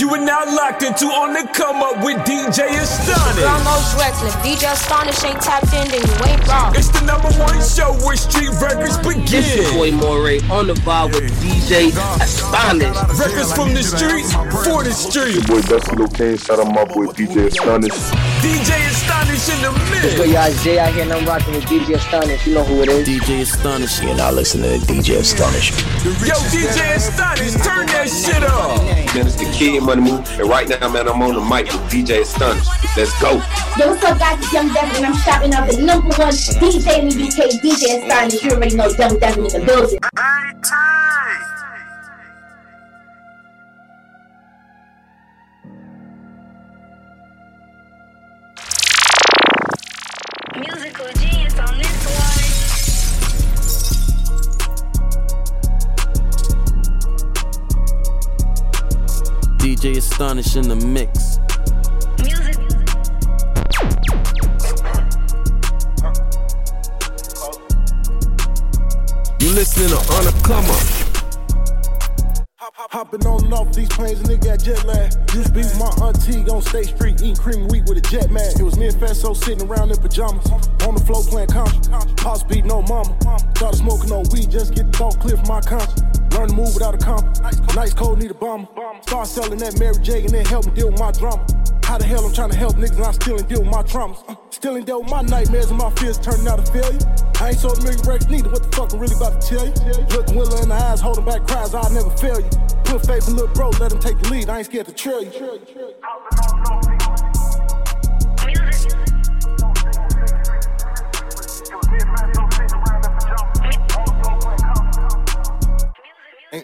You are now locked into On the Come Up with DJ Astonish. Wrong most reckless. DJ Astonish ain't tapped in, then you ain't wrong. It's the number one show where street records begin. This your boy Moray on the vibe with DJ Astonish. Records from the streets for the streets. Your boy Dusty Lil Kane, shout out my boy DJ Astonish. DJ Astonish in the mix. Yo, y'all, Jay out here and I'm rocking with DJ Astonish. You know who it is. DJ Astonish. You're not listening to DJ Astonish. Yo, DJ Astonish, turn that shit up. Man, it's the kid money move. And right now, man, I'm on the mic with DJ Astonish. Let's go. Yo, what's up, guys? It's Young Devin, and I'm shouting out the number one DJ in the UK, DJ Astonish. You already know Young Devin in the building. Musical DJ Astonish in the mix. You listening to On the Come Up. Hopping on and off these planes, nigga got jet lag. Used to be with my auntie on State Street, eating cream wheat with a jet man. It was me and Fesso sitting around in pajamas, on the floor playing conscious. Pops beating on mama. Started smoking on weed, just get the thought clear from my conscience. Learn to move without a compass. Nice cold, need a bomber. Start selling that Mary J and then help me deal with my drama. How the hell I'm trying to help niggas and I still ain't deal with my traumas? Uh, Still ain't deal with my nightmares and my fears turning out a failure. I ain't sold a million records neither. What the fuck I'm really about to tell you? Looking Willa in the eyes, holding back cries, I'll never fail you. Put faith in little bro, let him take the lead. I ain't scared to trail you.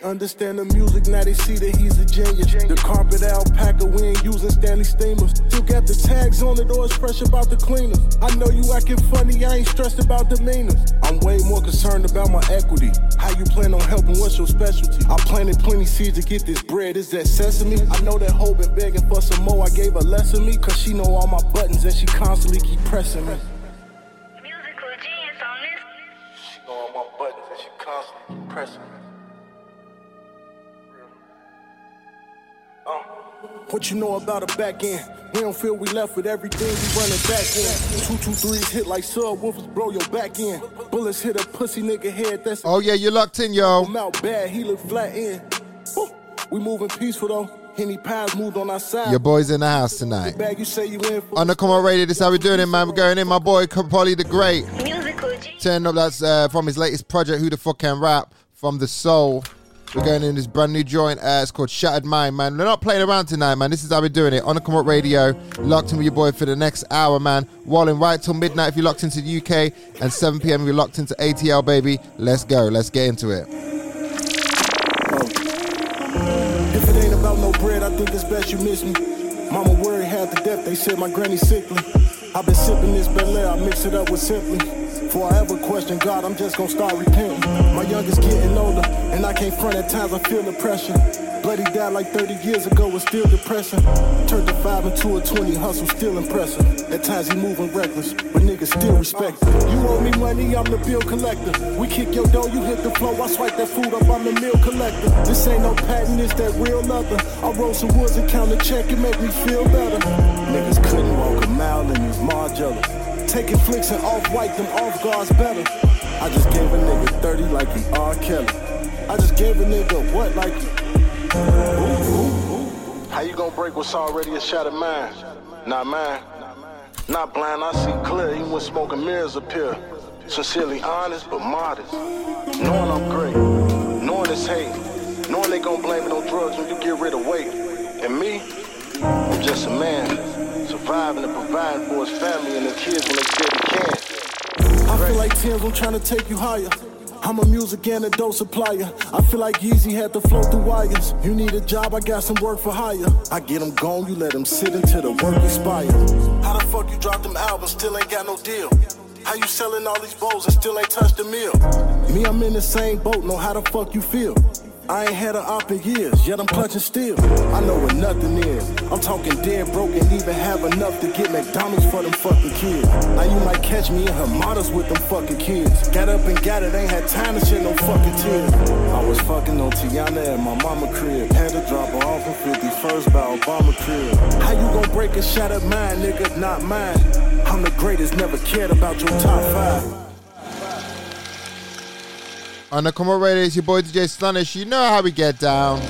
Understand the music, now they see that he's a genius. The carpet alpaca, we ain't using Stanley Steemers. Still got the tags on the doors, fresh about the cleaners. I know you acting funny, I ain't stressed about demeanors. I'm way more concerned about my equity. How you plan on helping, what's your specialty? I planted plenty seeds to get this bread, is that sesame? I know that hoe been begging for some more, I gave her less of me. Cause she know all my buttons and she constantly keep pressing me. What you know about a back end? We don't feel we left with everything we running back in. Two two threes hit like subwoofers, blow your back in. Bullets hit a pussy nigga head. That's Oh yeah, you're locked in, yo. I'm out bad. He look flat in. Woo. We moving peaceful though. Henny pies moved on our side. Your boy's in the house tonight. bag you say you in for. On the Come On Radio, this how we doing it, man. We're going in. My boy Polly the Great. Musical genius. Turn up. That's uh, from his latest project, Who the Fuck Can Rap, from the Soul. We're going in this brand new joint. Uh, it's called Shattered Mind, man. We're not playing around tonight, man. This is how we're doing it. On the Come Up Radio, locked in with your boy for the next hour, man. Walling right till midnight if you're locked into the UK, and 7 p.m. if you're locked into ATL, baby. Let's go. Let's get into it. If it ain't about no bread, I think it's best you miss me. Mama worried half to death, they said my granny sickly. I've been sipping this Bel I mix it up with Simply. Before I ever question God, I'm just gonna start repenting. My youngest getting older, and I can't front at times, I feel the pressure. Bloody died like 30 years ago, was still depressing. Turned the 5 into a 20, hustle still impressive. At times he moving reckless, but niggas still respect it. You owe me money, I'm the bill collector. We kick your dough, you hit the floor, I swipe that food up, I'm the meal collector. This ain't no patent, it's that real leather. I roll some woods and count a check, it make me feel better. Niggas couldn't walk a mile in these Margielas. Taking flicks and off-white, them off guards better. I just gave a nigga 30 like he R. Kelly. I just gave a nigga what like he how you gonna break what's already a shattered mind? Not mine. Not blind, I see clear, even when smoking mirrors appear. Sincerely honest, but modest. Knowing I'm great, knowing it's hate, knowing they gon' blame it on drugs when you get rid of weight. And me, I'm just a man, surviving and providing for his family and his kids when they he can. I feel like Tim's, I'm trying to take you higher. I'm a music and a dope supplier. I feel like Yeezy had to float through wires. You need a job, I got some work for hire. I get them gone, you let them sit until the work expire. How the fuck you drop them albums, still ain't got no deal? How you selling all these bowls and still ain't touched the meal? Me, I'm in the same boat, know how the fuck you feel. I ain't had a op in years, yet I'm clutching still. I know what nothing is. I'm talking dead broke and even have enough to get McDonald's for them fucking kids. Now you might catch me in her models with them fucking kids. Got up and got it, ain't had time to shed no fucking tears. I was fucking on Tiana at my mama crib. Had to drop her off in 51st by Obama crib. How you gon' break a shot of mine, nigga? Not mine. I'm the greatest, never cared about your top five. On the On Radio, it's your boy DJ Astonish. You know how we get down.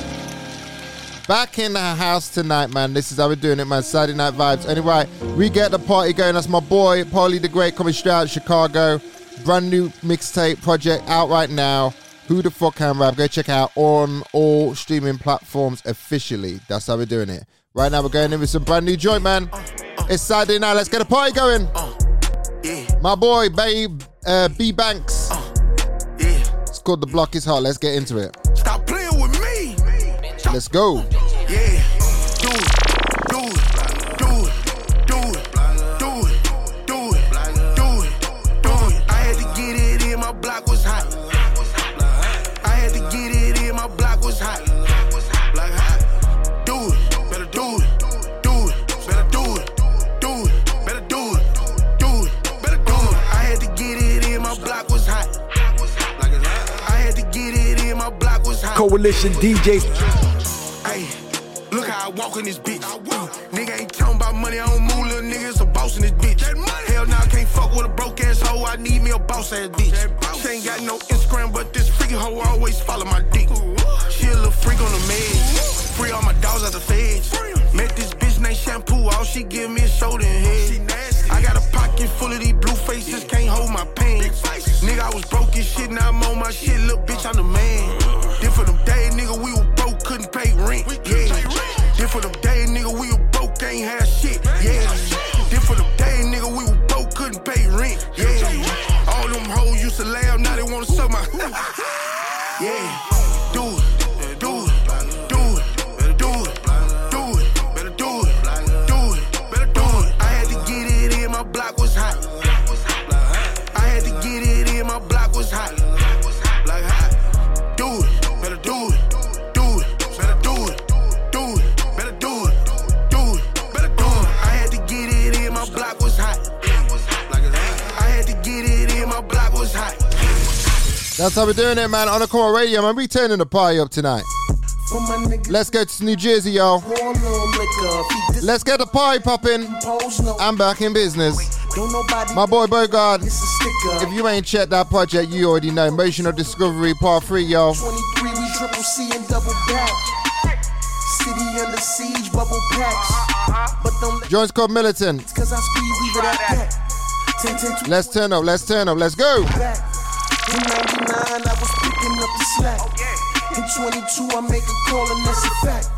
Back in the house tonight, man. This is how we're doing it, man. Saturday Night Vibes. Anyway, we get the party going. That's my boy, Paulie the Great, coming straight out of Chicago. Brand new mixtape project out right now. Who the fuck can rap? Go check out on all streaming platforms officially. That's how we're doing it. Right now, we're going in with some brand new joint, man. It's Saturday night. Let's get a party going. My boy, Babe, uh, B Banks. Called The Block is Hot. Let's get into it. Stop playing with me. Let's go. Yeah. Coalition DJs. Hey, look how I walk in this bitch. Uh, nigga ain't talking about money, I don't move, little nigga, it's a boss in this bitch. Hell nah, I can't fuck with a broke ass hoe, I need me a boss ass bitch. She ain't got no Instagram, but this freaky hoe always follow my dick. She a little freak on the meds. Free all my dogs out the feds. Met this bitch named Shampoo, all she give me is shoulder and head. I got a pocket full of these blue faces, can't hold my pain. Nigga, I was broke as shit, now I'm on my shit, little bitch, I'm the man. That's how we're doing it, man. On the Come Radio, man. We turning the party up tonight. Let's go to New Jersey, y'all. Let's get the party popping. I'm back in business. My boy Bogard. If you ain't checked that project, you already know. Motion of Discovery Part 3, y'all. 23, we triple C and double back. City under siege, bubble packs. But don't let Joint's called Militant. cause I squeeze, leave it at that. 10, 10, 2, Let's turn up, let's turn up, let's go. Back. In 99, I was picking up the slack. In 22, I make a call and that's a fact.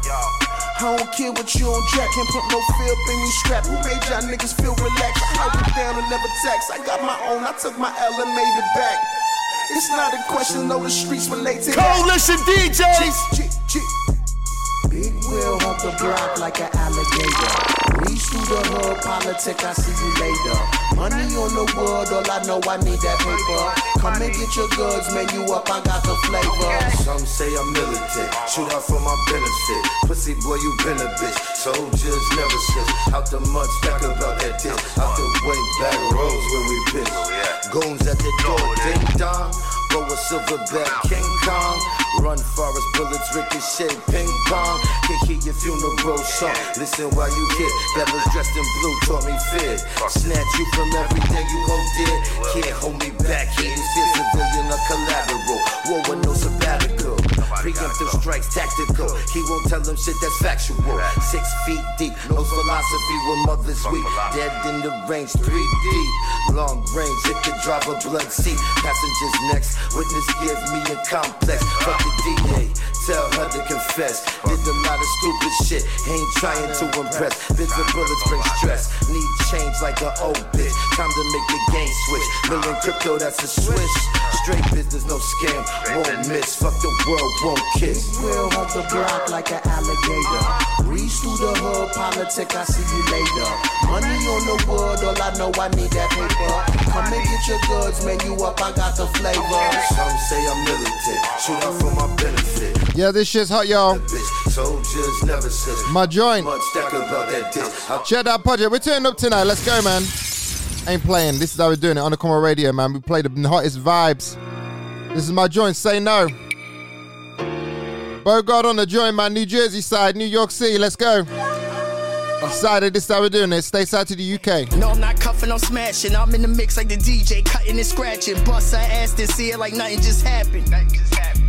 I don't care what you on jack, can't put no fear up in you strap. Who made y'all niggas feel relaxed? I went down and never tax. I got my own, I took my L and made it back. It's not a question, no, the streets relate to that. Coalition DJs. G, G, G. Big wheel up the block like an alligator. Reach through the hood, politic, I see you later. Money on the wood, all I know I need that paper. Come and get your goods, man, you up, I got the flavor. Some say I'm militant, shoot out for my benefit. Pussy boy, you been a bitch. Soldiers never switch. Out the mud, stack about that dick. Out the way, back roads when we pitch. Oh, Goons at the door, ding dong. Roll a silverback King Kong. Run forest bullets, ricochet, ping pong. Can hear your funeral song. Listen while you hit. Devils dressed in blue taught me fear. Snatch you from everything you hold dear. Can't hold me back. Here is fear, civilian or collateral. War with no sabbatical. Preemptive strikes tactical. He won't tell them shit that's factual. Six feet deep, no philosophy when mothers weep. Dead in the range, three deep. Long range, it could drive a blood seat. Passengers next. Witness give me a complex. Fuck the DA, tell her to confess. Did a lot of stupid shit, ain't trying to impress. Of bullets bring stress. Need change like an old bitch. Time to make the game switch. Million crypto, that's a swish. Straight business, no scam. Won't miss. Fuck the world, won't kiss. Will hump the block like an alligator. Reach through the hood, politic, I see you later. Money on the wood, all I know I need that paper. Come and get your goods, man, you up, I got the flavor. Some say I'm militant, shoot out for my benefit. Yeah, this shit's hot, y'all. Soldiers never sit. My joint. Much stack about that dick. I Check that project. We're turning up tonight. Let's go, man. Ain't playing. This is how we're doing it on the Como Radio, man. We play the hottest vibes. This is my joint. Say no. Bogart on the joint, man. New Jersey side, New York City. Let's go. Decided this is how we're doing it. Stay side to the UK. No, I'm not cuffing, I'm smashing. I'm in the mix like the DJ, cutting and scratching. Bust her ass, then see it like nothing just happened.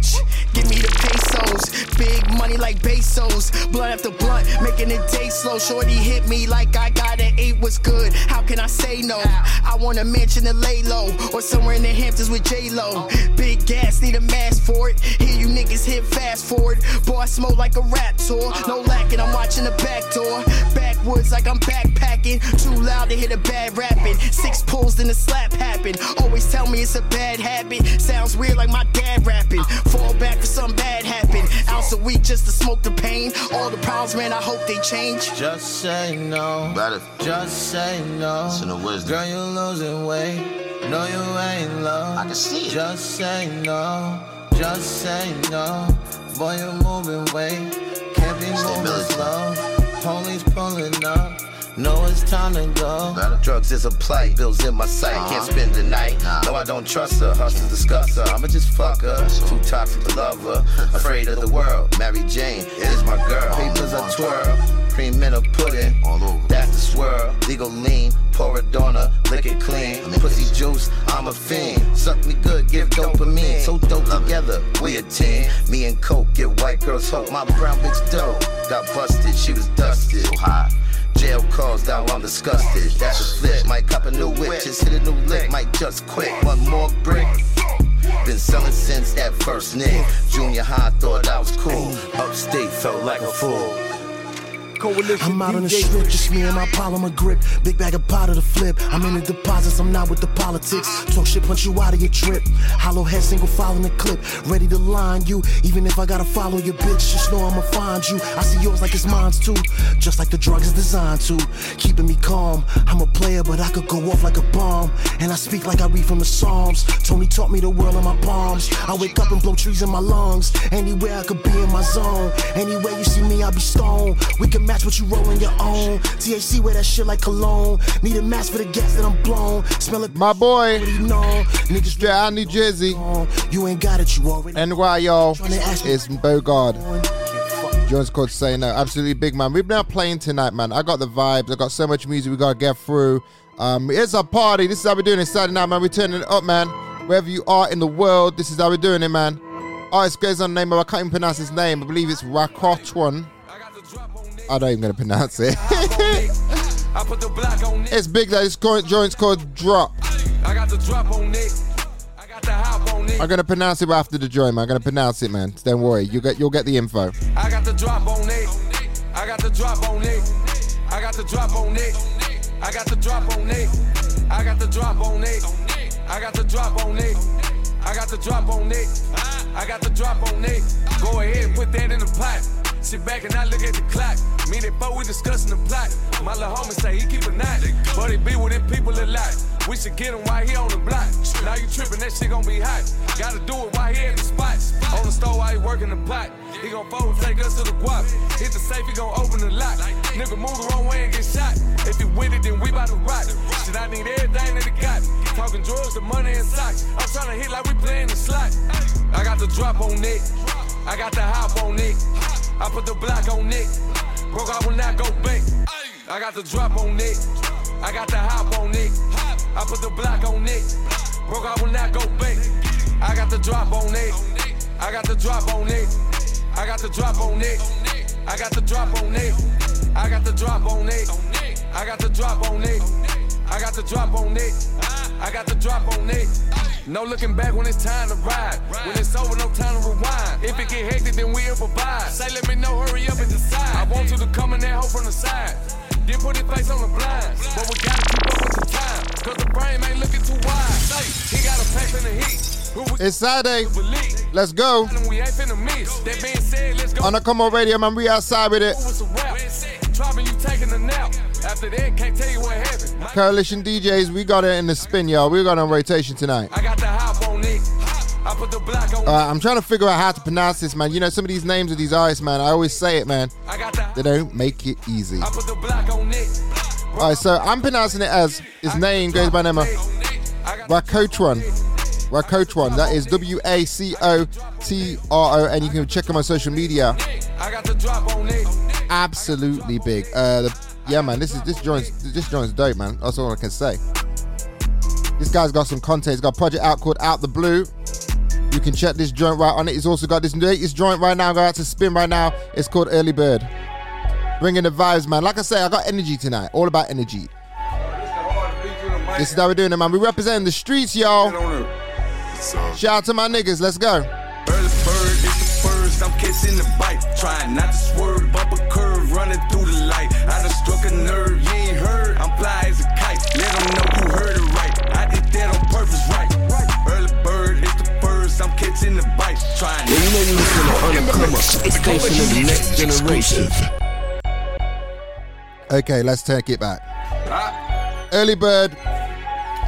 Shh, Give me the pesos, big money like pesos. Blunt after blunt, making it day slow. Shorty hit me like I got an eight. What's good? How can I say no? I want a mansion to lay low, or somewhere in the Hamptons with J Lo. Big gas, need a mask for it. Hear you niggas hit fast forward. Boy, I smoke like a rap tour. No lacking, I'm watching the back door. Backwoods like I'm backpacking. Too loud to hit a bad rapping. Six pulls, then a slap happen. Always tell me it's a bad habit. Sounds weird like my dad rapping. Fall back for some bad happen. Ounce a week just to smoke the pain. All the problems, man, I hope they change. Just say no. Better. Just say no. Listen to wisdom. Girl, you're losing weight. No, you ain't low. I can see it. Just say no. Just say no. Boy, you're moving weight. Can't be moving slow. Police pulling up. Know it's time to go. Drugs is a plight, bills in my sight, uh-huh. can't spend the night. No, I don't trust her, hustle discuss her. I'ma just fuck her. Too toxic to love her. Afraid of the world. Mary Jane is my girl. Papers I twirl. Cream in a pudding. That's the swirl. Legal lean. Pour it on her. Lick it clean. Pussy juice. I'm a fiend. Suck me good. Give dopamine. So dope together. We a team. Me and Coke get white girls hope. My brown bitch dope. Got busted. She was dusted. So high. Jail calls, now I'm disgusted. That's a flip. Might cop a new whip, just hit a new lick. Might just quit. One more brick. Been selling since that first nick. Junior high, thought I was cool. Upstate, felt like a fool. I'm out on the strip, just me and my polymer grip. Big bag of powder to flip. I'm in the deposits, I'm not with the politics. Talk shit, punch you out of your trip. Hollow head, single file in the clip. Ready to line you, even if I gotta follow your bitch. Just know I'ma find you. I see yours like it's mine too. Just like the drugs is designed to. Keeping me calm. I'm a player, but I could go off like a bomb. And I speak like I read from the Psalms. Tony taught me the world in my palms. I wake up and blow trees in my lungs. Anywhere I could be in my zone. Anywhere you see me, I'll be stoned. We can match what you roll in your own. THC wear that shit like cologne. Need a mask for the gas that I'm blown. Smell it, my boy. Niggas straight out New Jersey. You ain't got it, you already. NY, y'all. It's Bogard. Jones called Say No. Absolutely big, man. We've been out playing tonight, man. I got the vibes. I got so much music we got to get through. Um, it's a party. This is how we're doing it Saturday night, man. We're turning it up, man. Wherever you are in the world, this is how we're doing it, man. Artist goes on name of, I can't even pronounce his name. I believe it's Rakotwan. I don't even gonna pronounce it. it's big that this joint's called Drop. I got the drop on it. I got the hop on it. I'm gonna pronounce it after the joint, man. I'm gonna pronounce it, man. Don't worry, you get you'll get the info. I got the drop on it. I got the drop on it. I got the drop on it. I got the drop on it. I got the drop on it. I got the drop on it. I got the drop on it. I got the drop on it. Go ahead put that in the pot. Sit back and I look at the clock. Me and that we discussing the plot. My little homie say he keep a knot, but he be with them people a lot. We should get him right here on the block. Now you tripping, that shit gon' be hot. Gotta do it right here in the spot. On the stove while he working the pot. He gon' fold, and take us to the guap. Hit the safe, he gon' open the lock. Nigga move the wrong way and get shot. If he with it, then we bout to rock. Shit, I need everything that he got. Talking drugs, the money and socks. I'm tryna hit like we playing the slot. I got the drop on it. I got the hop on it. I put the block on it. Broke, I will not go back. I got the drop on it. I got the hop on it. I put the block on it. Broke, I will not go back. I got the drop on it. I got the drop on it. I got the drop on it. I got the drop on it. I got the drop on it. I got the drop on it. I got the drop on it. I got the drop on it. No looking back when it's time to ride. When it's over, no time to rewind. If it get hectic, then we improvise. Say, let me know, hurry up and decide. I want you to come in that hoe from the side. Then put his face on the blind. But we gotta keep up with the time. Cause the frame ain't looking too wide. Say, he got a pack in the heat. It's Saturday. Let's go. On the Come On Radio, man. We outside with it. Dropping, you taking a nap. After that, can't tell you what happened. Coalition DJs, we got it in the spin, y'all. We got it on rotation tonight. I got the hop on it. I put the black on right, I'm trying to figure out how to pronounce this, man. You know, some of these names of these artists, man, I always say it, man. I got the They don't make it easy. I put the black on it. All right, so I'm pronouncing it as his name goes by name of Rakotron. Rakotron. That is W A C O T R O, and you can check him on social media. I got the drop on it. Absolutely big. Uh, the, yeah, man, this is this joint's this joint's dope, man. That's all I can say. This guy's got some content. He's got a project out called Out the Blue. You can check this joint right on it. He's also got this latest joint right now. Go out to spin right now. It's called Early Bird. Bringing the vibes, man. Like I say, I got energy tonight. All about energy. This is how we're doing it, man. We representing the streets, y'all. Shout out to my niggas. Let's go. Early bird, it's the first. I'm catching the bite. Trying not to swerve, a nerve, you ain't heard. I'm fly as a kite. Let them know you heard it right. I did that on purpose, right? Early bird, it's the first. I'm catching the bite. Trying Yeah, you know you listen to Undercover, station of the next generation. Okay, let's take it back. Early Bird.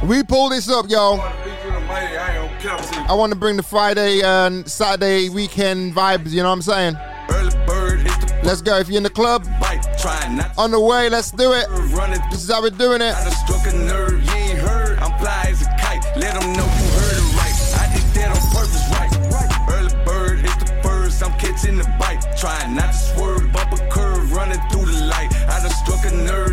We pull this up, y'all. I want to bring the Friday and Saturday weekend vibes, you know what I'm saying? Let's go. If you're in the club, Trying not on the way, let's do it. This is how we're doing it. I struck a nerve, you ain't heard. I'm fly as a kite. Let them know you heard it right. I did that on purpose, right? Early bird, it's the first. I'm catching the bite. Trying not to swerve, bump a curve, running through the light. I done struck a nerve,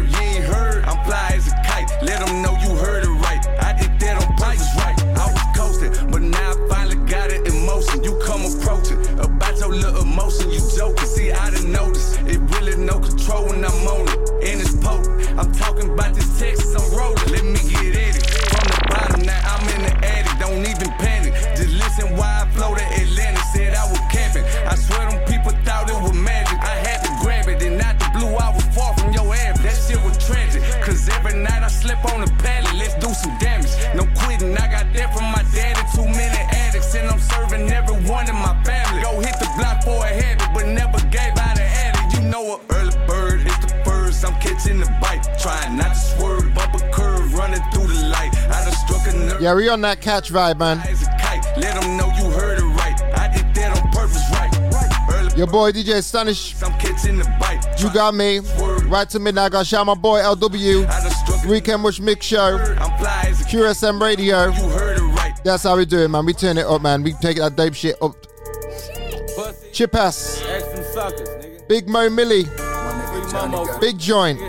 Yeah, we on that catch vibe, man. As a kite. Let them know you heard it right. I did that on purpose, right? Your boy DJ Astonish. I'm catching the bite. You got me. Right to midnight. I gotta shout my boy LW. Weekend Wish Mix Show. I'm fly as a QSM Radio. You heard it right. That's how we do it, man. We turn it up, man. We take that dope shit up. Chip ass. Suckers. Big Mo Millie. Big joint.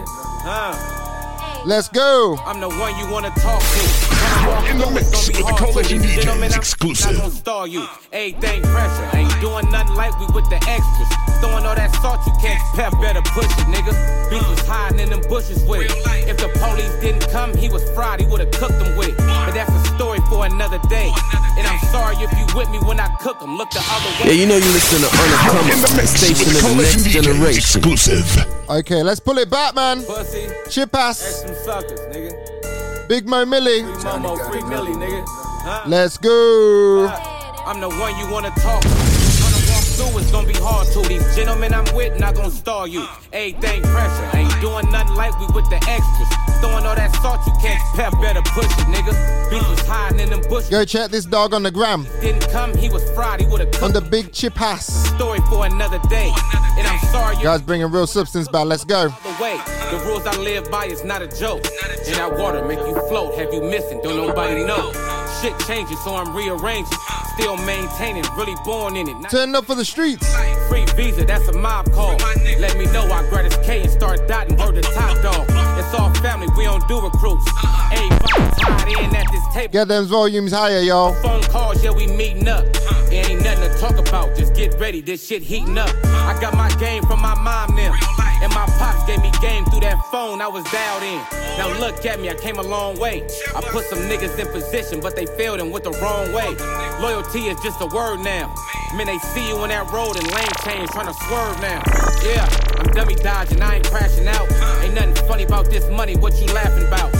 Let's go. I'm the one you wanna talk to. In the mix with the Coalition DJs exclusive. Not gonna star you. Everything pressure. Ain't doing nothing like we with the extras. Throwing all that salt you can't pep. Better push it, nigga. Beef was hiding in them bushes with it. If the police didn't come, he was fried. He would've cooked them with it. But that's a story for another day. And I'm sorry if you with me when I cook them. Look the other way. Yeah, you know you listen to Undercover, station of the next generation. Exclusive. Okay, let's pull it back, man. Pussy. Chip Ask ass. them suckers, nigga. Big Mo Millie. Free Momo, free Millie, nigga. Huh? Let's go. I'm the one you wanna talk to. Tryna walk through, it's gonna be hard to. These gentlemen I'm with, not gonna star you. Everything pressure, ain't doing nothing like we with the extras. Throwing all that salt you can't pep. Better push it, nigga. Beef was hiding in them bushes. Go check this dog on the gram. Didn't come, he was fried, he would've On the big chip ass. story for another day. And I'm sorry you Guys bringing real substance back. Let's go. the way. The rules I live by is not a joke. And that water make you float. Have you missing? Don't nobody know. Shit changes, so I'm rearranging. Still maintaining, really born in it. Not Turn up for the streets. free visa, that's a mob call. Let me know I grab this K and start dotting word to top dog. It's all family, we don't do recruits. Everybody tied in at this table. Get them volumes higher, y'all. Phone calls, yeah, we meeting up. It ain't nothing to talk about, just get ready, this shit heating up. I got my game from my mom now. And my pops gave me game through that phone I was dialed in. Now look at me, I came a long way. I put some niggas in position, but they failed and went the wrong way. Loyalty is just a word now. Man, they see you on that road and lane change, trying to swerve now. Yeah, I'm dummy dodging, I ain't crashing out. Ain't nothing funny about this money, what you laughing about?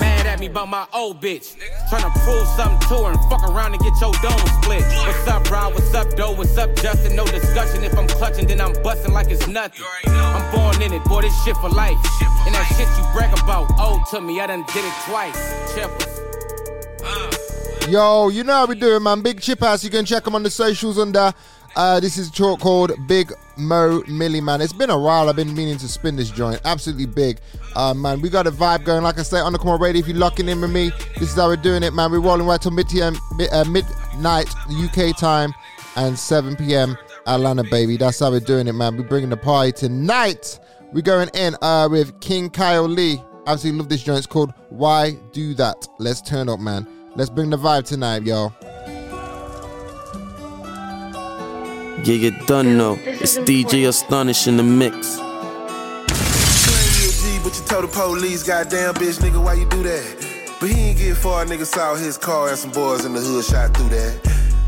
Mad at me about my old bitch. Tryna prove something to her and fuck around and get your dome split. What's up, Rob? What's up, Doe? What's up, Justin? No discussion. If I'm clutching, then I'm busting like it's nothing. I'm born in it, boy. This shit for life. And that shit you brag about, old to me. I done did it twice. Chippers. Yo, you know how we do it, man. Big Chip House. You can check them on the socials under. Uh, this is a talk called Big Mo Millie, man. It's been a while. I've been meaning to spin this joint. Absolutely big. Uh, man, we got a vibe going. Like I say, on the Come On Radio, if you're locking in with me, this is how we're doing it, man. We're rolling right till mid- uh, midnight UK time and 7 p.m. Atlanta, baby. That's how we're doing it, man. We're bringing the party tonight. We're going in uh, with King Kyle Lee. Absolutely love this joint. It's called Why Do That. Let's turn up, man. Let's bring the vibe tonight, y'all. Yeah, you done know. It's DJ Astonish in the mix. Claim you a G, but you told the police, goddamn bitch, nigga, why you do that? But he ain't get far, nigga saw his car and some boys in the hood shot through that.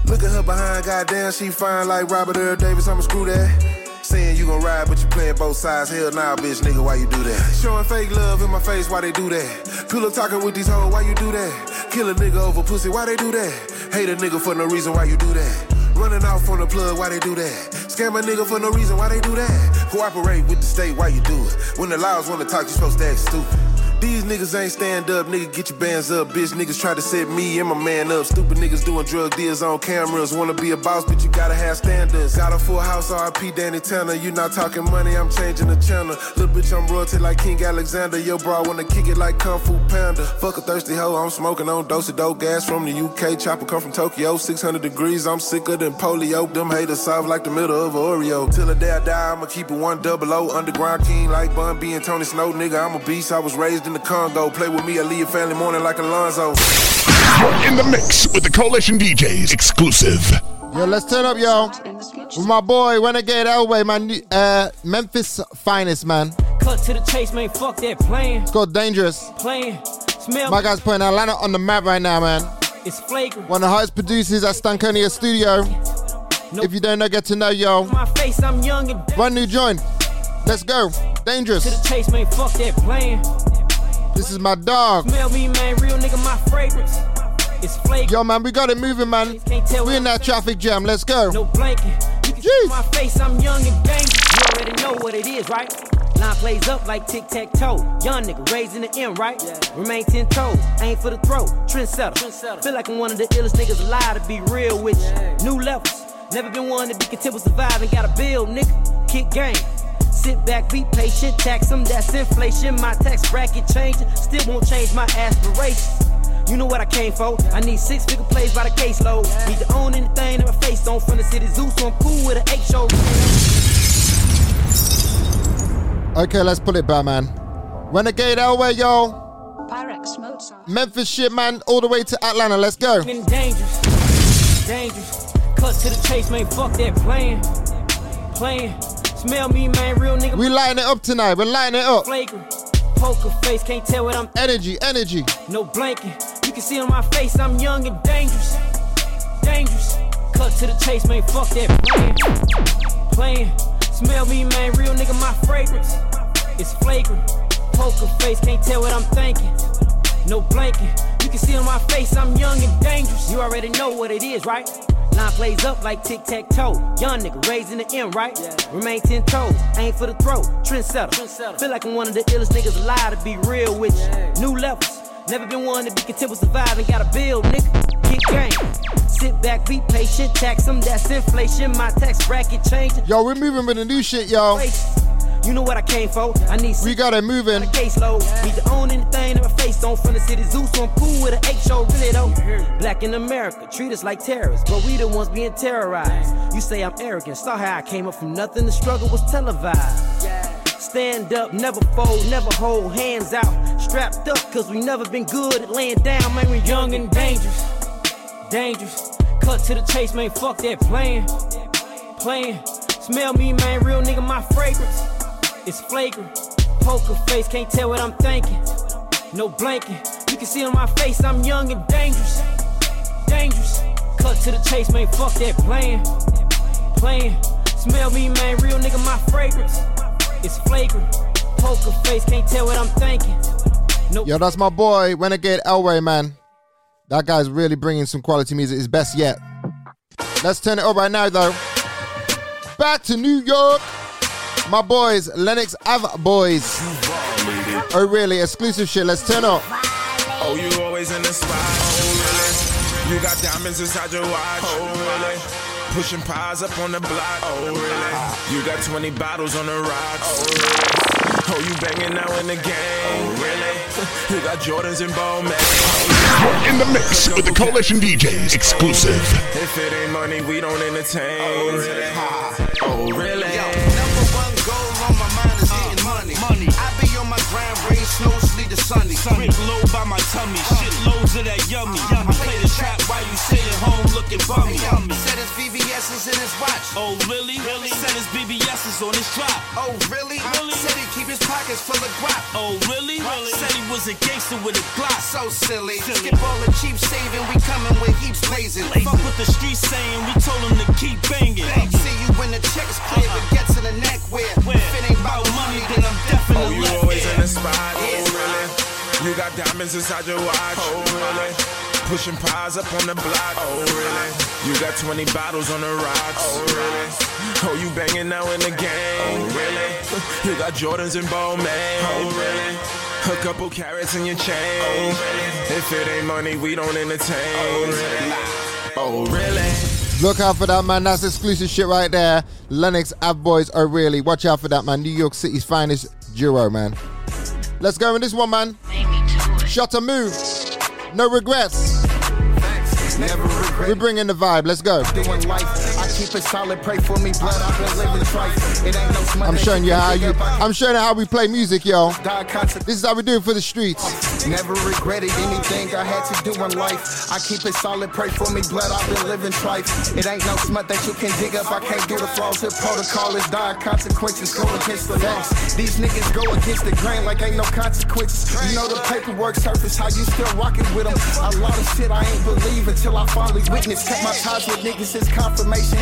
Look at her behind, goddamn, she fine like Robert Earl Davis, I'ma screw that. Saying you gon' ride, but you playing both sides. Hell nah, bitch, nigga, why you do that? Showing fake love in my face, why they do that? Pillow talking with these hoes, why you do that? Kill a nigga over pussy, why they do that? Hate a nigga for no reason, why you do that? Running off on the plug, why they do that? Scam a nigga for no reason, why they do that? Cooperate with the state, why you do it? When the laws wanna talk, you supposed to act stupid. These niggas ain't stand up, nigga, get your bands up. Bitch, niggas try to set me and my man up. Stupid niggas doing drug deals on cameras. Wanna be a boss, but you gotta have standards. Got a full house, RP Danny Tanner. You not talking money, I'm changing the channel. Little bitch, I'm royalty like King Alexander. Yo, bro, I wanna kick it like Kung Fu Panda. Fuck a thirsty hoe, I'm smoking on dose of dope gas from the UK. Chopper come from Tokyo, 600 degrees. I'm sicker than polio. Them haters soft like the middle of Oreo. Till the day I die, I'ma keep it one double O. Underground king like Bun B and Tony Snow. Nigga, I'm a beast. I was raised in the Congo. Play with me, I leave your family morning like Alonzo. You're in the mix with the Coalition DJs exclusive. Yo, let's turn up, yo. With my boy, Renegade Elway, man. Uh, Memphis finest, man. Cut to the chase, man. Fuck that plan. It's called Dangerous. Playing. Smell. My guy's putting Atlanta on the map right now, man. It's flagrant. One of the hottest producers at Stankonia Studio. If you don't know, get to know, yo. My face, I'm young and Brand new joint. Let's go. Dangerous. to the chase, man. Fuck that plan. This is my dog. Smell me, man. Real nigga, my fragrance. It's flagrant. Yo, man, we got it moving, man. We in that traffic jam. Let's go. No blanket. You can see my face, I'm young and dangerous. You already know what it is, right? Line plays up like tic tac toe. Young nigga raising the M, right? Remain ten toes, ain't for the throat. Trendsetter. Feel like I'm one of the illest niggas alive to be real with you. New levels. Never been one to be content with surviving. Gotta build, nigga. Kick game. Sit back, be patient, tax them, that's inflation. My tax bracket changing, still won't change my aspirations. You know what I came for. I need six figure plays by the caseload. Need to own anything that my face on from the city zoo, so I'm cool with an eight show. Okay, let's pull it back, man. Renegade Elway, yo. Pyrex Mozart. Memphis shit, man, all the way to Atlanta. Let's go. Dangerous, dangerous. Cut to the chase, man. Fuck that playing, playing. Smell me, man. Real nigga. We lighting it up tonight. We're lighting it up. Flagrant. Poker face, can't tell what I'm. Energy, energy. No blanket. You can see on my face, I'm young and dangerous. Dangerous. Cut to the chase, man. Fuck that playing. Playing. Smell me, man. Real nigga, my fragrance. It's flagrant. Poker face, can't tell what I'm thinking. No blanket. You can see on my face, I'm young and dangerous. You already know what it is, right? Line plays up like tic tac toe. Young nigga raising the M, right? Remain ten toes, ain't for the throat. Trendsetter. Feel like I'm one of the illest niggas alive to be real with you. New levels. Never been one to be content with surviving. Gotta build, nigga. Kick game. Sit back, be patient. Tax them, that's inflation. My tax bracket changing. Yo, we're moving with the new shit, yo. You know what I came for. I need We got it moving. caseload. Need to own anything that my face on from the city zoo, so I'm cool with an eight show, really though. Black in America, treat us like terrorists, but we the ones being terrorized. You say I'm arrogant, saw how I came up from nothing, the struggle was televised. Stand up, never fold, never hold hands out. Strapped up, cause we never been good at laying down, man. We young and dangerous. Dangerous. Cut to the chase, man. Fuck that playing. Playing. Smell me, man. Real nigga, my fragrance. It's flagrant. Poker face, can't tell what I'm thinking. No blanket. You can see on my face, I'm young and dangerous. Dangerous. Cut to the chase, man. Fuck that playing. Playing. Smell me, man. Real nigga, my fragrance. It's flagrant. Poker face, can't tell what I'm thinking. Yo, that's my boy, Renegade Elway, man. That guy's really bringing some quality music. His best yet. Let's turn it up right now, though. Back to New York. My boys, Lennox Ave Boys. Oh, really? Exclusive shit. Let's turn up. Oh, you always in the spot. Oh, really? You got diamonds inside your watch. Oh, really? Pushing pies up on the block. Oh, really? You got 20 bottles on the rocks. Oh, really? Oh, you banging now in the game. Oh, really? You got Jordans and Balmain. Oh, You're in the mix with the Coalition DJs exclusive. If it ain't money, we don't entertain. Oh, really? Oh, really? Sleet, or sunny. Drink low by my tummy, shit loads of that yummy. I play the trap while you sitting home looking bummy. Said his VVS is in his watch. Oh really? Really? Said his BBS is on his drop. Oh really? Really? Said he keep his pockets full of guap. Oh really? Really? Said he was a gangster with a Glock. So silly. Skip all the cheap saving, we coming with heaps blazing. Fuck what the streets saying, we told him to keep banging. See you when the checks clear, but uh-huh. get to the neck where if it ain't about money, then I'm definitely. Oh, you left always in the spot. Oh, really? You got diamonds inside your watch. Oh, really? Pushing pies up on the block. Oh, really? You got 20 bottles on the rocks. Oh, really? Oh, you banging now in the oh, game. Oh, really? You got Jordans and Balmain. Oh, really? A couple carrots in your chain. Oh, really? If it ain't money, we don't entertain. Oh, really? Oh, really? Look out for that, man. That's exclusive shit right there. Lennox Ave Boys are really. Watch out for that, man. New York City's finest duo, man. Let's go in this one, man. Shut a move. No regrets. We're bringing the vibe. Let's go. Doing life. I keep it solid, pray for me, blood. I've been living trife. It ain't no smut I'm showing you how you. I'm showing you how we play music, constant. This is how we do it for the streets. Never regretted anything I had to do in life. I keep it solid, pray for me, blood. I've been living trife. It ain't no smut that you can dig up. I can't do the flaws. The protocol is dire consequences go against the laws. These niggas go against the grain like ain't no consequences. You know the paperwork surface, how you still rocking with them. A lot of shit I ain't believe until I finally witness. Kept my ties with niggas since confirmation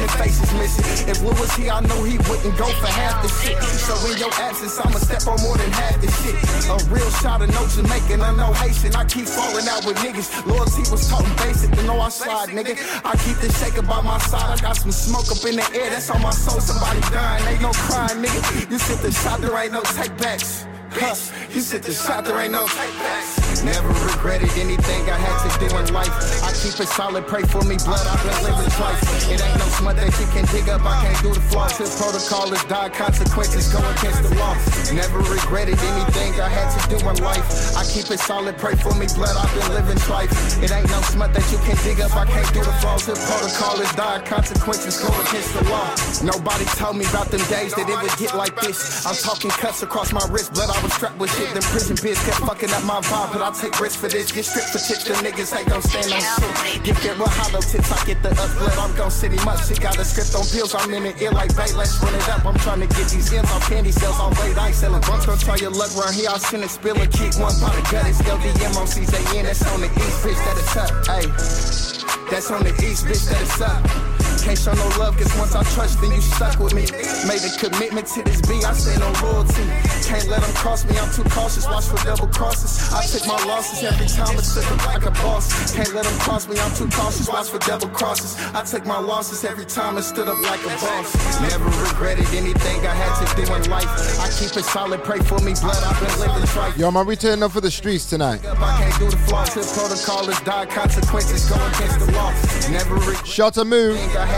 missing. If Lil was here, I know he wouldn't go for half the shit. So in your absence, I'ma step on more than half the shit. A real shot of no Jamaican, I know Haitian. I keep falling out with niggas. Loyalty was talking basic, to know I slide, nigga. I keep the shaker by my side. I got some smoke up in the air, that's on my soul. Somebody dying, ain't no crying, nigga. You sit the shot, there ain't no take backs. Huh, you sit the shot, there ain't no take backs. Never regretted anything I had to do in life. I keep it solid, pray for me, blood. I've been living twice. It ain't no smut that you can dig up. I can't do the flaws. The protocol is die, consequences go against the law. Never regretted anything I had to do in life. I keep it solid, pray for me, blood. I've been living twice. It ain't no smut that you can dig up. I can't do the flaws. The protocol is die, consequences go against the law. Nobody told me about them days that it would get like this. I'm talking cuts across my wrist, blood. I was strapped with shit. Them prison biz kept fucking up my vibe, but I take risks for this. Get stripped for tips. Them niggas ain't gon' stand on shit. Get there with hollow tips. I get the up blood. I'm gon' city much. Shit got a script on pills. I'm in it ill like bait. Let's run it up. I'm trying to get these ends off candy sales. On wait, I selling bunch. Don't try your luck round here. I'll send it, spill it, keep one by the gut. It's LDM on CZN. That's on the east, bitch. That is up. Ayy. That's on the east, bitch. That is up. Can't show no love, cause once I trust, then you stuck with me. Made a commitment to this beat, I say no loyalty. Can't let them cross me, I'm too cautious, watch for double crosses. I took my losses every time I took them like a boss. Can't let them cross me, I'm too cautious, watch for double crosses. I took my losses every time I stood up like a boss. Never regretted anything I had to do in life. I keep it solid, pray for me, blood, I've been living trite. Yo, man, we turning up for the streets tonight. I can't do the flaws, protocol is die, consequences go against the law. Never regret. Shut a move. I had to life.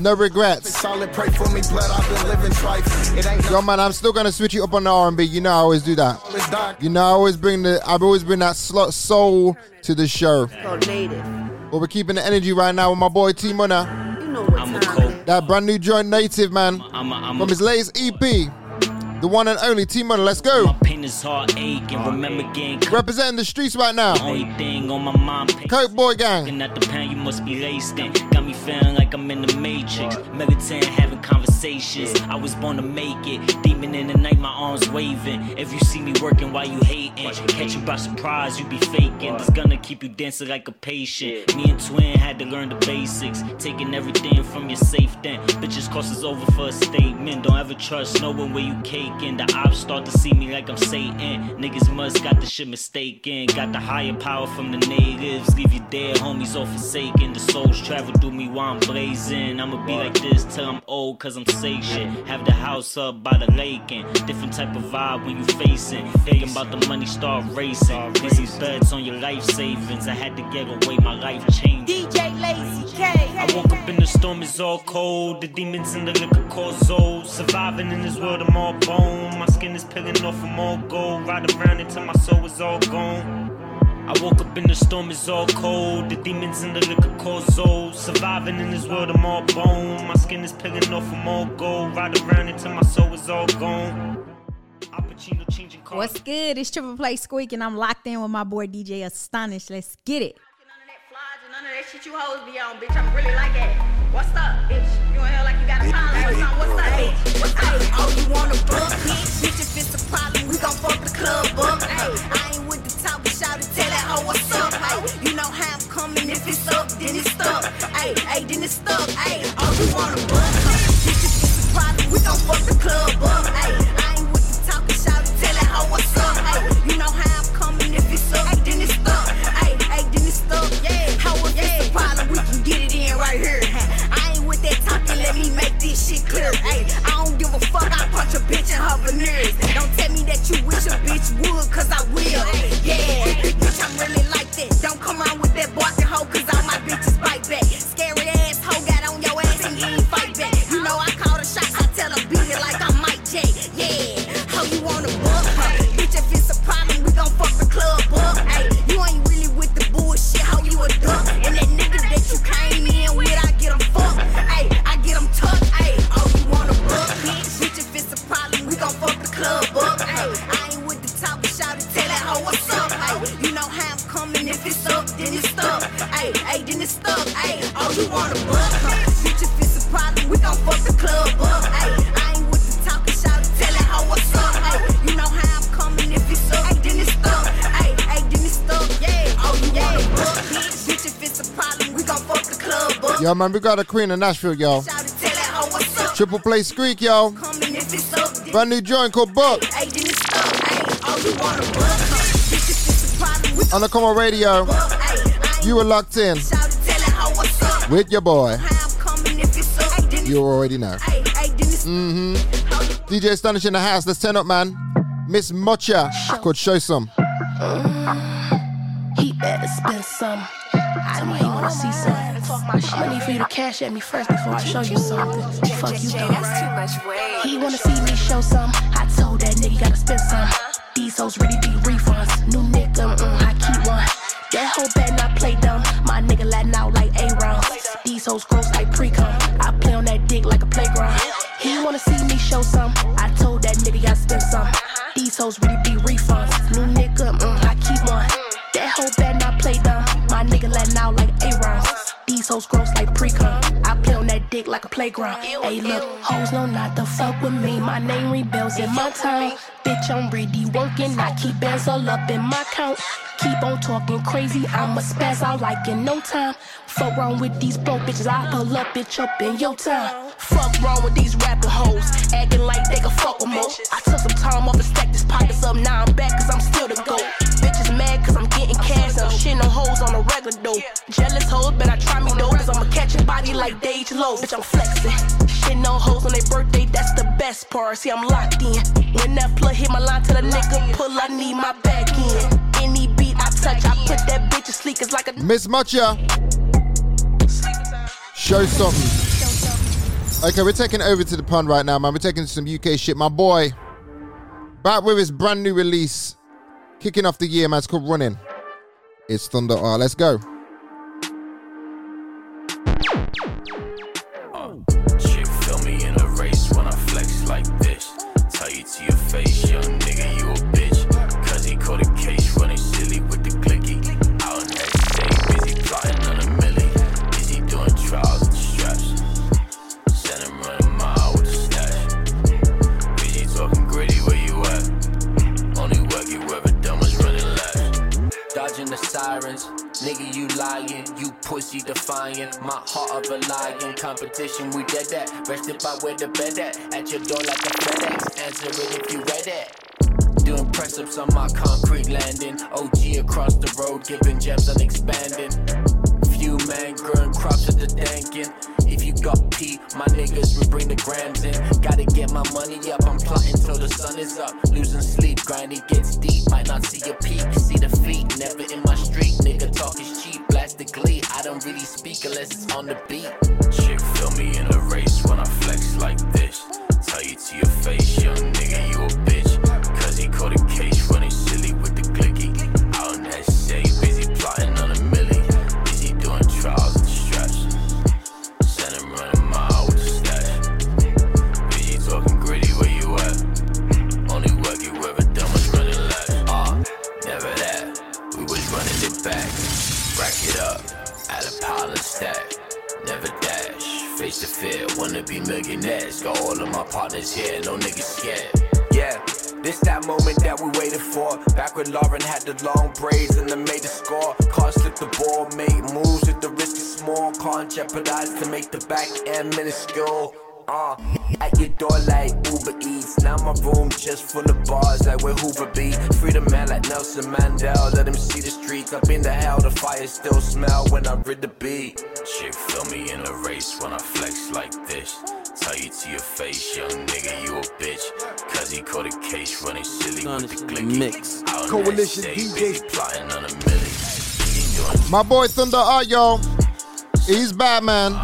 No regrets. Solid, pray for me, blood. I've been living trife. Yo, man, I'm still gonna switch it up on the R&B. You know I always do that. You know I always bring the. I've always bring that slot soul to the show. But we're keeping the energy right now with my boy T Money. I'm a cold. That brand new joint native man I'm from his latest EP, the one and only T Money. Let's go. pain is heart aching. Remember getting Representing the streets right now. only thing on my mind. Coke Boy Gang. At the you must be laced in. Got me feeling like I'm in the matrix. Meditating, having conversations. I was born to make it. Demon in the night, my arms waving. If you see me working while you hating, catch you by surprise, you be faking. This gonna keep you dancing like a patient. Me and Twin had to learn the basics. Taking everything from your safe then. Bitches cost us over for a statement. Don't ever trust no one where you cake faking. The ops start to see me like I'm Satan. Niggas must got the shit mistaken. Got the higher power from the natives. Leave your dead homies all forsaken. The souls travel through me while I'm blazing. I'ma be like this till I'm old, cause I'm safe shit. Have the house up by the lake and different type of vibe when you facing. Thinking about the money, start racing. Dizzy bets on your life savings. I had to get away, my life changed. DJ Lazy K. I woke up in the storm, it's all cold. The demons in the liquor cause zones. Surviving in this world, I'm all bone. My skin is peeling off, I'm all gold. Ride around until my soul is all gone. I woke up in the storm, it's all cold. The demons in the liquor zones. Surviving in this world, I'm all bone. My skin is peeling off, I'm all gold. Ride around until my soul is all gone. Al Pacino changing cars. What's good? It's Triple Play Squeak, and I'm locked in with my boy DJ Astonish. Let's get it. None of that shit you hoes be on, bitch. I'm really like that. What's up, bitch? You in here like you got a problem or something? What's up, bitch? What's up? Oh, you wanna book, bitch? Bitch, if it's a problem, we gon' fuck the club up. Hey, I ain't with the talk, but shout it, tell that hoe what's up. Hey, you know how I'm coming. If it's up, then it's stuck. Hey, hey, then it's stuck. Hey, oh, you wanna book, bitch? If it's a problem, we gon' fuck the club up. Hey, man, we got a queen in Nashville, yo. Shout it, tell that hoe what's up. Triple play squeak, yo. Coming if it's Brand new joint called Book Hey, then it's stuck. Hey, oh, you wanna buck, huh? Bitch, if it's a problem, we on the Come Radio. You were locked in shout it, tell that hoe what's up. with your boy. How I'm coming if it's up, then You already know. Hey, hey, then it's Mm-hmm. DJ Astonish in the house. Let's turn up, man. Miss Mocha could Show Some. He better spend some. Tell me he wanna see some. I'ma need for you to cash at me first before I show you something. Fuck you, though. He wanna see me show some. I told that nigga gotta spend some. These hoes really be refunds. New nigga, mm, I keep one. That hoe better not play dumb. My nigga letting out like A rounds. These hoes gross like pre-cum. I play on that dick like a playground. He wanna see me show some. I told that nigga gotta spend some. These hoes really be refunds. New nigga, mm, I keep one. That hoe better not play dumb. My nigga letting out like. Hoes gross like pre-cum. I play on that dick like a playground. Hey, look, hoes know not to fuck with me. My name rebels in my tongue. Bitch, I'm really working. I keep bands all up in my count. Keep on talking crazy. I'ma spaz out like in no time. Fuck wrong with these broke bitches. I pull up, bitch, up in your time. Fuck wrong with these rapping hoes. Acting like they can fuck with more. I took some time off and stacked these pockets up. Now I'm back cause I'm still the GOAT. Bitches mad cause I'm getting cash. I'm shitting on hoes on a regular though. Jealous hoes, but I try me though. Cause I'ma catch a body like Dage Low. Bitch, I'm flexing. Shitting on hoes on their birthday, that's the best part. See, I'm locked in. When that plug hit my line, tell a nigga pull, I need my back in. Any beat I touch, I put that bitch to sleep. It's like a Miss Mocha. Show something. Okay, we're taking over to the pun right now, man. We're taking some UK shit. My boy, back with his brand new release, kicking off the year, man. It's called Running. It's Thunder R. Let's go. Pussy defying. My heart of a lion. Competition, we dead that. Rested by where the bed at. At your door like a FedEx. Answer it if you read it. Doing press ups on my concrete landing. OG across the road, giving gems and expanding. Few man growing crops at the dankin'. If you got P, my niggas will bring the grams in. Gotta get my money up, I'm plotting till the sun is up. Losing sleep, grinding gets deep. Might not see your peak, see the feet. Never in my street, nigga talk is cheap. Blast the glee, I don't really speak unless it's on the beat. Chick feel me in a race when I flex like this. Tell you to your face, young wanna be. Got all of my partners here, no niggas scared. Yeah, this that moment that we waited for. Back when Lauren had the long braids and then made the score. Can't slip the ball, make moves if the risk is small. Can't jeopardize to make the back end minuscule. Uh, at your door like Uber Eats. Now my room just full of bars like where Hoover be. Free the man like Nelson Mandela. Let him see the streets. I've been to hell, the fire still smell when I rid the beat. Chick feel me in a race when I flex like this. Tell you to your face, young nigga, you a bitch. Cause he caught a case running silly with the glicky. Mix. Out Coalition in that plotting on a milli. My boy Thunder Art, yo. He's Batman.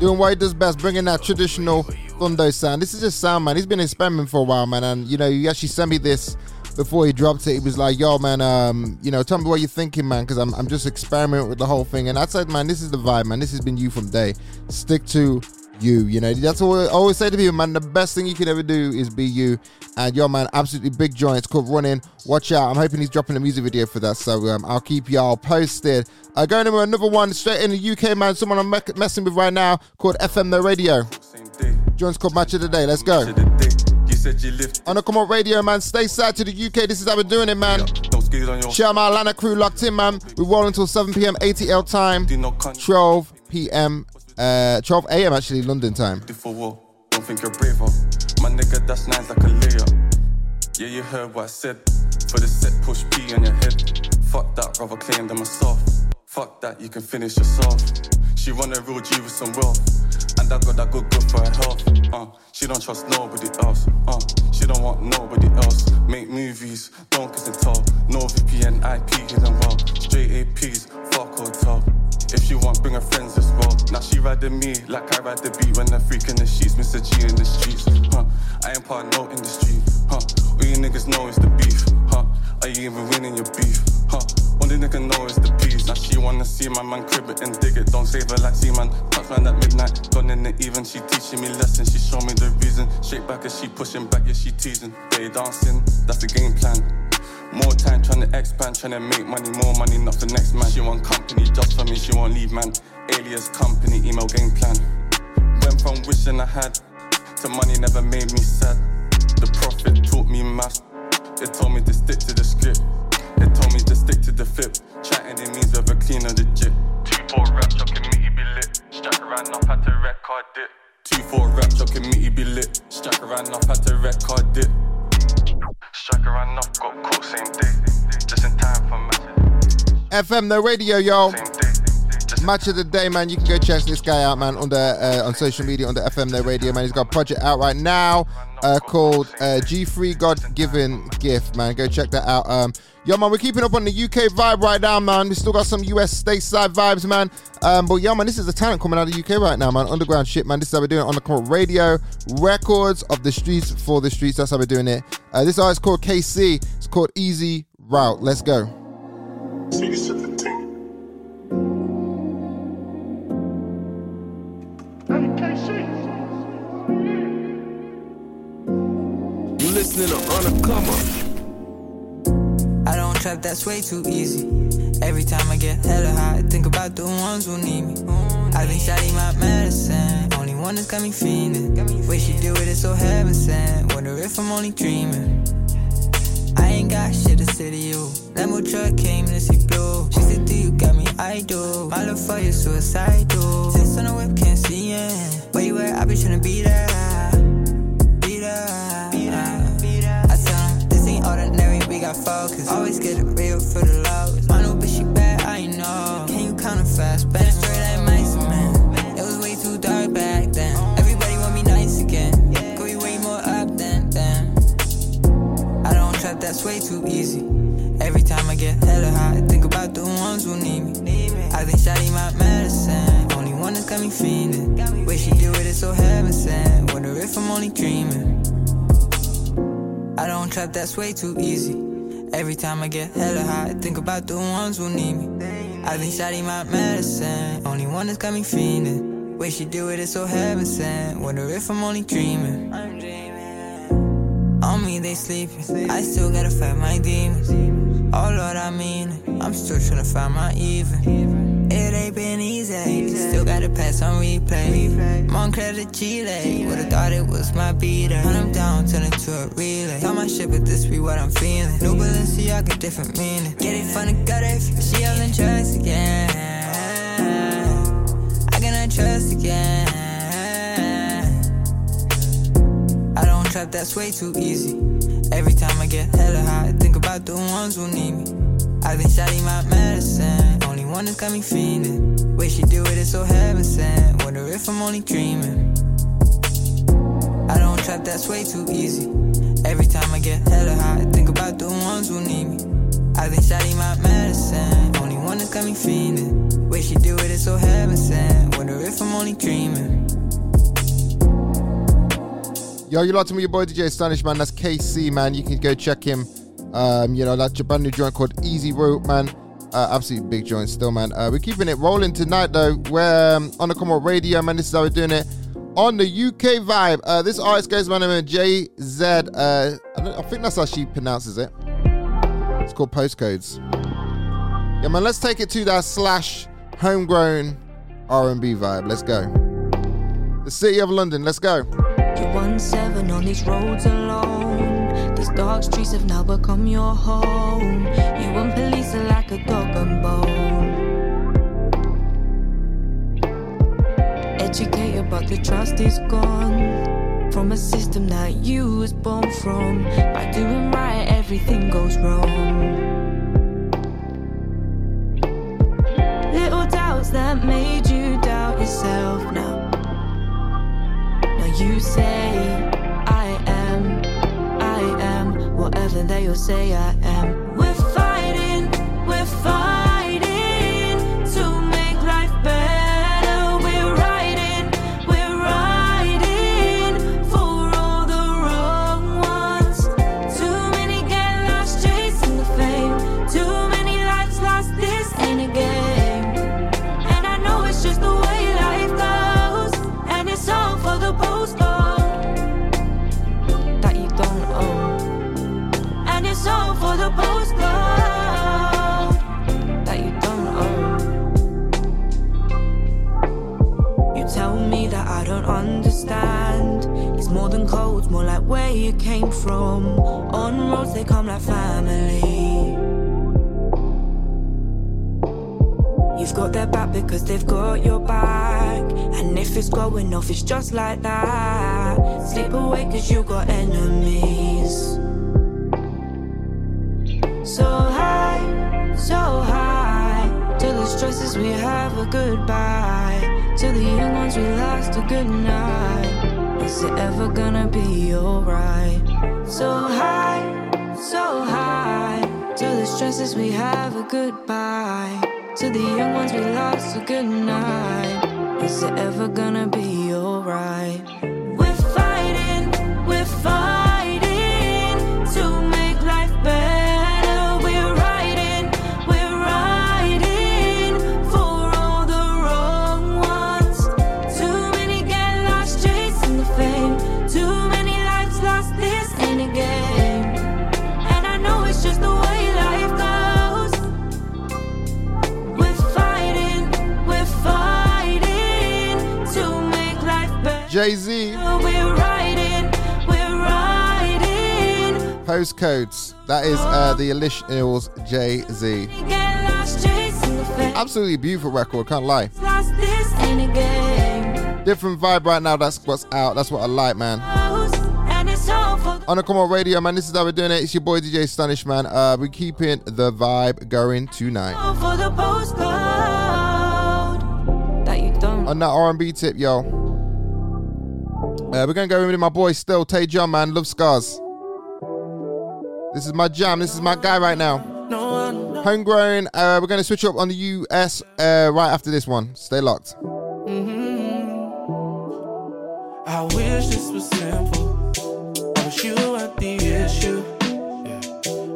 Doing what he does best, bringing that traditional Thundo sound. This is just sound, man. He's been experimenting for a while, man. And, you know, he actually sent me this before he dropped it. He was like, yo, man, um, you know, tell me what you're thinking, man, because I'm, I'm just experimenting with the whole thing. And I said, man, this is the vibe, man. This has been you from day. Stick to you, you know. That's what I always say to people, man. The best thing you can ever do is be you. And your man, absolutely big joint. It's called Running. Watch out. I'm hoping he's dropping a music video for that. So um, I'll keep y'all posted. Uh, going to another one straight in the UK, man. Someone I'm me- messing with right now called FM No Radio. Joint's called Match of the Day. Let's go. On the Come On Radio, man. Stay side to the UK. This is how we're doing it, man. Out my Atlanta crew locked in, man. We roll until 7 p.m. ATL time. 12 p.m. Uh, 12 a.m. actually, London time. Don't think you're braver. My nigga, that's like a layup. Yeah, you heard what I said. For the set, push P on your head. Fuck that, rather claim them myself. Fuck that, you can finish yourself. She run a real G with some wealth. And I got that good good for her health. Uh, she don't trust nobody else. Uh, she don't want nobody else. Make movies, don't kiss and tell. No VPN, IP hidden well. Straight APs, fuck hotel. If she want, bring her friends as well. Now she riding me like I ride the beat when I'm freaking the sheets. Mr. G in the streets. Huh? I ain't part of no industry. Huh? All you niggas know is the beef. Huh? Are you even winning your beef? Huh? Only nigga know is the peas. Now she wanna see my man crib it and dig it. Don't save her like see man. Touch man at midnight. Gone in the even. She teaching me lessons. She show me the reason. Shake back as she pushing back. Yeah, she teasing. They dancing. That's the game plan. More time trying to expand, trying to make money, more money, not the next man. She want company just for me, she won't leave, man. Alias company, email game plan. Went from wishing I had to money never made me sad. The prophet taught me math. It told me to stick to the script. FM No Radio, yo. Match of the day, man. You can go check this guy out, man, on the uh, on social media on the FM No Radio, man. He's got a project out right now uh, called uh, G3 God Given Gift, man. Go check that out. Um, yo, man, we're keeping up on the UK vibe right now, man. We still got some US stateside vibes, man. Um, but yo, man, this is the talent coming out of the UK right now, man. Underground shit, man. This is how we're doing it on the Up Radio. Records of the streets for the streets. That's how we're doing it. Uh, this artist called KC. It's called Easy Route. Let's go. Trap, that's way too easy. Every time I get hella high, I think about the ones who need me. I've been shotting my medicine, only one that's got me fiending. she you do it, it's so heaven sent. Wonder if I'm only dreaming. I ain't got shit to say. to you. Lambo truck came to see blue. She said, Do you got me? I do. My love for you suicidal. Since on the whip, can't see it. Where you at? I be tryna be there. Be there. Be there. Be there. I tell 'em, this ain't ordinary. We got focus. Always get it real for the love. My new bitch, she bad. I know. Can you count it fast? Bend straight like mice, man. It was way too dark back then. That's way too easy. Every time I get hella high, think about the ones who need me. I think Shotty my medicine. Only one that's got me feeling. Way she do it, so heaven sent. Wonder if I'm only dreaming. I don't trap, that's way too easy. Every time I get hella high, think about the ones who need me. I think Shotty my medicine. Only one that's got me feeling. Way she do it, so heaven sent. Wonder if I'm only dreaming. On me, they sleeping. I still gotta fight my demons. Oh Lord, I mean it. I'm still tryna find my even. It ain't been easy. Still gotta pass on replay. Moncler to Chile. Would've thought it was my beater. When I'm down, turn it to a relay. Tell my shit, but this be what I'm feeling. New Balenciaga, different meaning. Get it from the gutter if she yelling trust again. I cannot trust again. Trap, that's way too easy. Every time I get hella high, think about the ones who need me. I been Shotty my medicine. Only one that's got me feeling. Way she do it, it's so heaven sent. Wonder if I'm only dreaming. I don't trap, that's way too easy. Every time I get hella high, think about the ones who need me. I think Shotty my medicine. Only one that's got me feeling. Way she do it, it's so heaven sent. Wonder if I'm only dreaming. Yo, you like to meet your boy DJ Astonish, man. That's KC, man. You can go check him. Um, you know, that's a brand new joint called Easy Rope, man. Uh, absolutely big joint still, man. Uh, we're keeping it rolling tonight, though. We're um, on the Come On Radio, man. This is how we're doing it on the UK vibe. Uh, this artist goes by the name of JZ. Uh, I, I think that's how she pronounces it. It's called Postcodes. Yeah, man. Let's take it to that slash homegrown R&B vibe. Let's go. The city of London. Let's go. Won seven on these roads alone. These dark streets have now become your home. You and police are like a dog and bone. Educated, but the trust is gone. From a system that you was born from. By doing right, everything goes wrong. Little doubts that made you doubt yourself now. You say I am, I am whatever they all say I am. Came from. On roads, they come like family. You've got their back because they've got your back. And if it's going off, it's just like that. Sleep away because you got enemies. So high, so high. To the stresses we have a goodbye. To the young ones we lost a good night. Is it ever gonna be alright? So high, so high. To the stresses we have a goodbye. To the young ones we lost a good night. Is it ever gonna be alright? Postcodes. That is uh, the initials JZ. Absolutely beautiful record, can't lie. Different vibe right now, that's what's out. That's what I like, man. On the Come On Radio, man, this is how we're doing it. It's your boy DJ Astonish, man. Uh, we're keeping the vibe going tonight. On that R&B tip, yo. Uh, we're gonna go in with my boy still, Tay John, man. Love scars. This is my jam. This is my guy right now. Homegrown. Uh, we're gonna switch up on the US uh, right after this one. Stay locked. I wish this was simple. I wish you weren't the issue.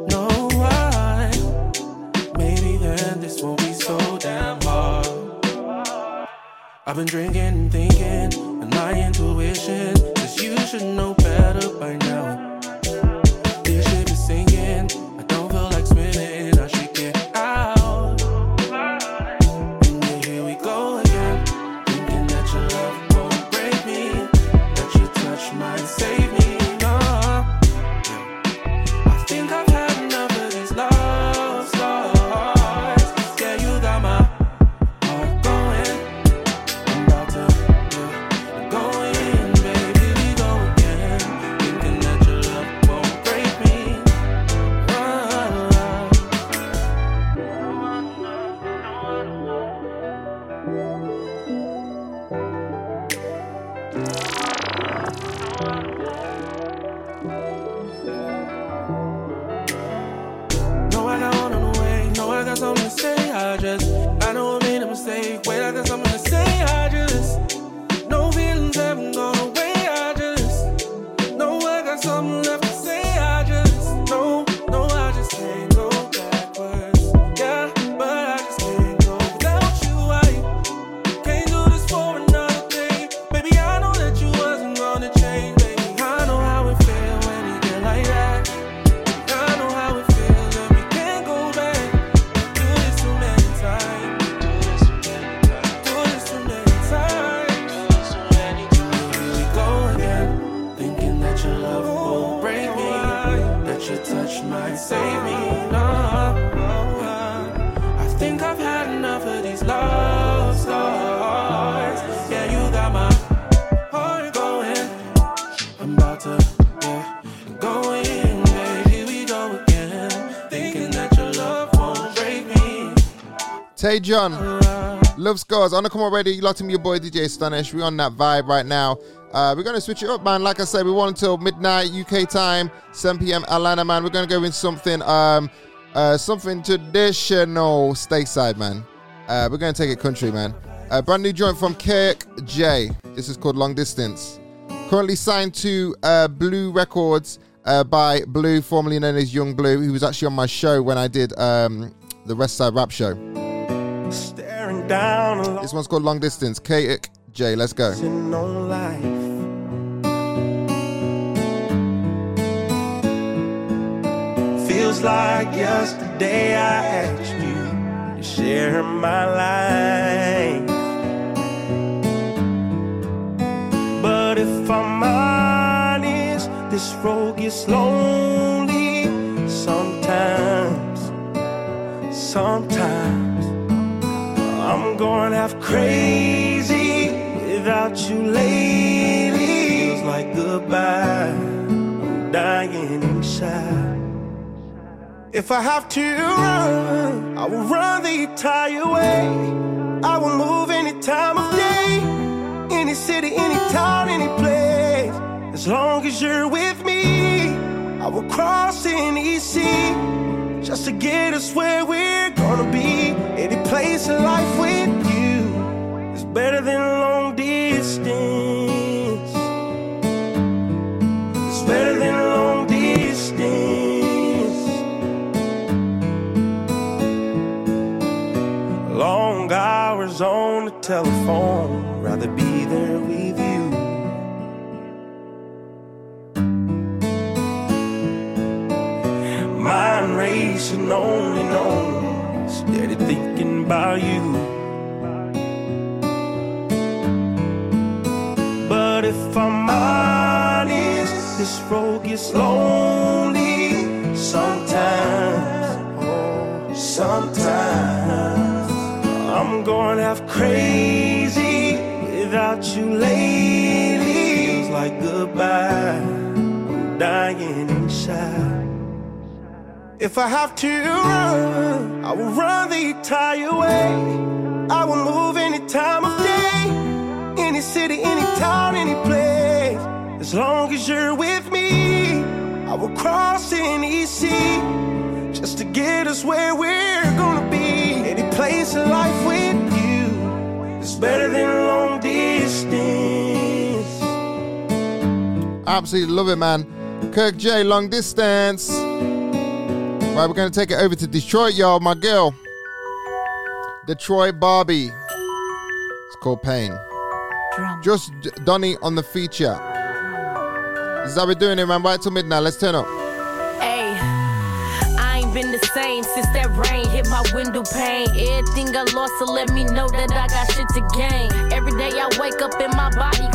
No, why? Maybe then this won't be so damn hard. I've been drinking and thinking, and my intuition says you should know better by now. Tay John, Love Scars. On the Come already. You locked in with your boy DJ Astonish. We're on that vibe right now. Uh, we're going to switch it up, man. Like I said, we want until midnight UK time, 7 p.m. Atlanta, man. We're going to go in something, um, uh, something traditional stateside, man. Uh, we're going to take it country, man. A brand new joint from Kirk J. This is called Long Distance. Currently signed to uh, Blue Records uh, by Blue, formerly known as Young Blue. He was actually on my show when I did um, the West Side Rap Show. Staring down a This one's called Long Distance. Kirk J. Let's go. Feels like yesterday I asked you to share my life. But if I'm honest, this road gets lonely sometimes. Sometimes I'm going half crazy without you lately. Feels like goodbye. I'm dying inside. If I have to run, I will run the entire way. I will move any time of day, any city, any town, any place. As long as you're with me, I will cross any sea just to get us where we're gonna be. Any place in life with you is better than long distance. It's better than long distance. Long hours on the telephone, rather be there with you. Mind racing on and on, steady thinking about you. But if I'm honest, this road gets lonely Sometimes, sometimes I'm going half crazy without you lately. It's like goodbye, I'm dying inside. If I have to run, I will run the entire way. I will move any time of day, any city, any town, any place. As long as you're with me, I will cross any sea just to get us where we're gonna be. Any place in life with you is better than long distance. Absolutely love it, man. Kirk J, long distance. Right, we're gonna take it over to Detroit, y'all. My girl, Detroit Barbie. It's called Pain. Just D- Donny on the feature. This is how we're doing it, man. Right till midnight. Let's turn up. Ayy, I ain't been the same since that rain hit my window pane. Everything I lost to let me know that I got shit to gain. Every day I wake up in my body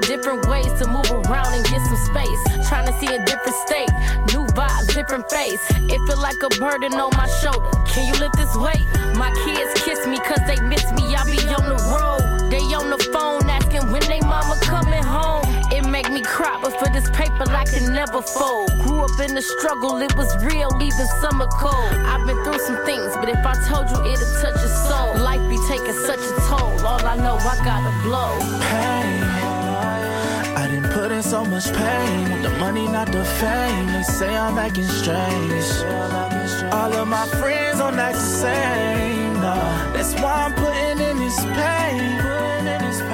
Different ways to move around and get some space. Trying to see a different state, new vibes, different face. It feel like a burden on my shoulder. Can you lift this weight? My kids kiss me cause they miss me. I be on the road. They on the phone asking when they mama coming home. It make me cry, but for this paper I can never fold. Grew up in the struggle, it was real, even summer cold. I've been through some things, but if I told you it'd touch your soul, life be taking such a toll. All I know, I gotta blow. Pain. Put in so much pain. The money, not the fame. They say I'm acting strange. All of my friends don't act the same. Nah, that's why I'm putting in this pain.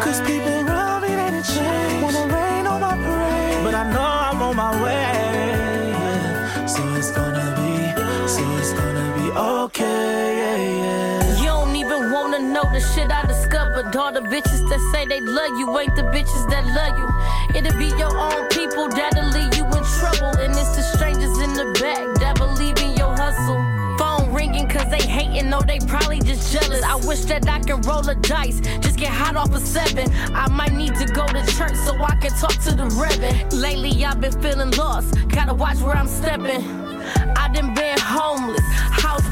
Cause people around me, they didn't change. Wanna rain on my parade. But I know I'm on my way. So it's gonna be, so it's gonna be okay. Yeah, yeah. You don't even wanna know the shit I discovered. All the bitches that say they love you ain't the bitches that love you. It'll be your own people that'll leave you in trouble. And it's the strangers in the back that believe in your hustle. Phone ringing cause they hating, no, they probably just jealous. I wish that I could roll a dice, just get hot off a seven. I might need to go to church so I can talk to the reverend. Lately I've been feeling lost, gotta watch where I'm stepping. I done been homeless,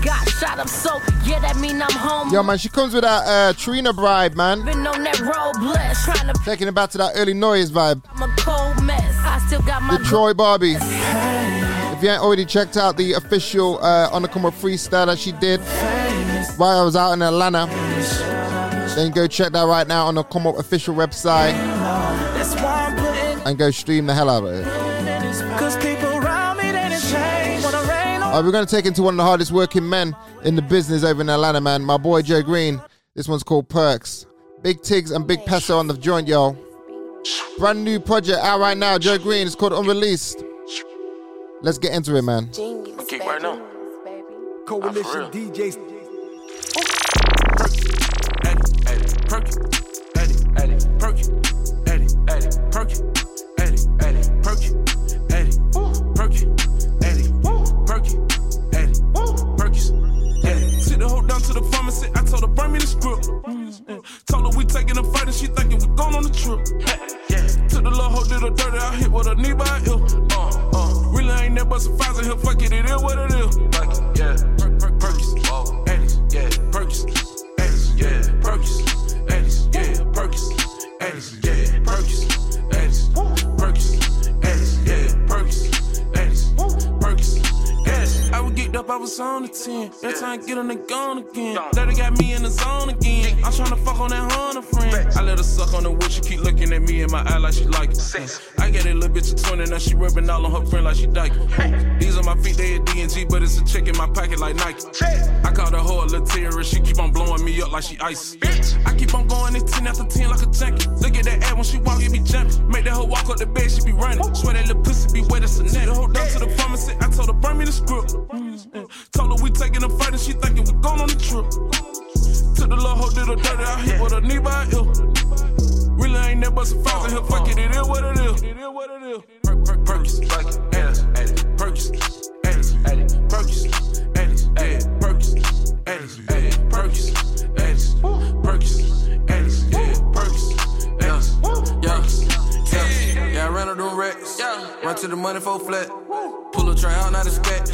got shot up, so yeah, that mean I'm home. Yo, man, she comes with that uh, Trina bride, man. Been on that road blessed, trying to Taking it back to that early noise vibe. I'm a cold mess. I still got my Detroit Barbie. If you ain't already checked out the official uh, On the Come Up freestyle that she did while I was out in Atlanta, then go check that right now on the Come Up official website That's why I'm putting and go stream the hell out of it. Rain on All right, we're going to take into one of the hardest working men in the business over in Atlanta, man. My boy Joe Green. This one's called Perks. Big Tigs and Big Peso on the joint, yo. Brand new project out right now, Joe Green. It's called Unreleased. Let's get into it, man. Kick right now. Coalition DJs. Her dirty. I hit with a knee by ill. Uh, uh. Really ain't never but some here. Fuck it, it is what it is. I would get up, I was on the 10. Every time I get on the gun again. Daddy got me in the zone again. I'm tryna fuck on that Hunter friend. I let her suck on the wood, she keep looking at me in my eye like she like it. I got a little bitch of 20, now she rubbing all on her friend like she dyke. These are my feet, they a DNG, but it's a check in my pocket like Nike. Check. I call the hoe a little terrorist, she keep on blowing me up like she ice. I keep on going, it's 10 after 10 like a junkie. Look at that ass when she walk, it be jumping. Make that hoe walk up the bed, she be running. Swear that little pussy be wet as a net. The down to the pharmacy, I told her, bring me the script. Mm, Told her we taking a fight and she thinking we going on the trip. Took the little hoe, did her dirty, I hit with her knee by ill. Really ain't never but some fires in here, fuck it, it is what it is. It is what it is. Perk, perk, Perkins, fuck it, Perkins, Eddies, Eddies, Perkins, Eddies, yeah, Perkins, Eddies, Eddies, Perkins, Eddies, Perkins, Eddies, yeah, Perkins, Yeah, yeah, yeah, I ran on them racks. Run to the money for flat. Up, try out, not a scat.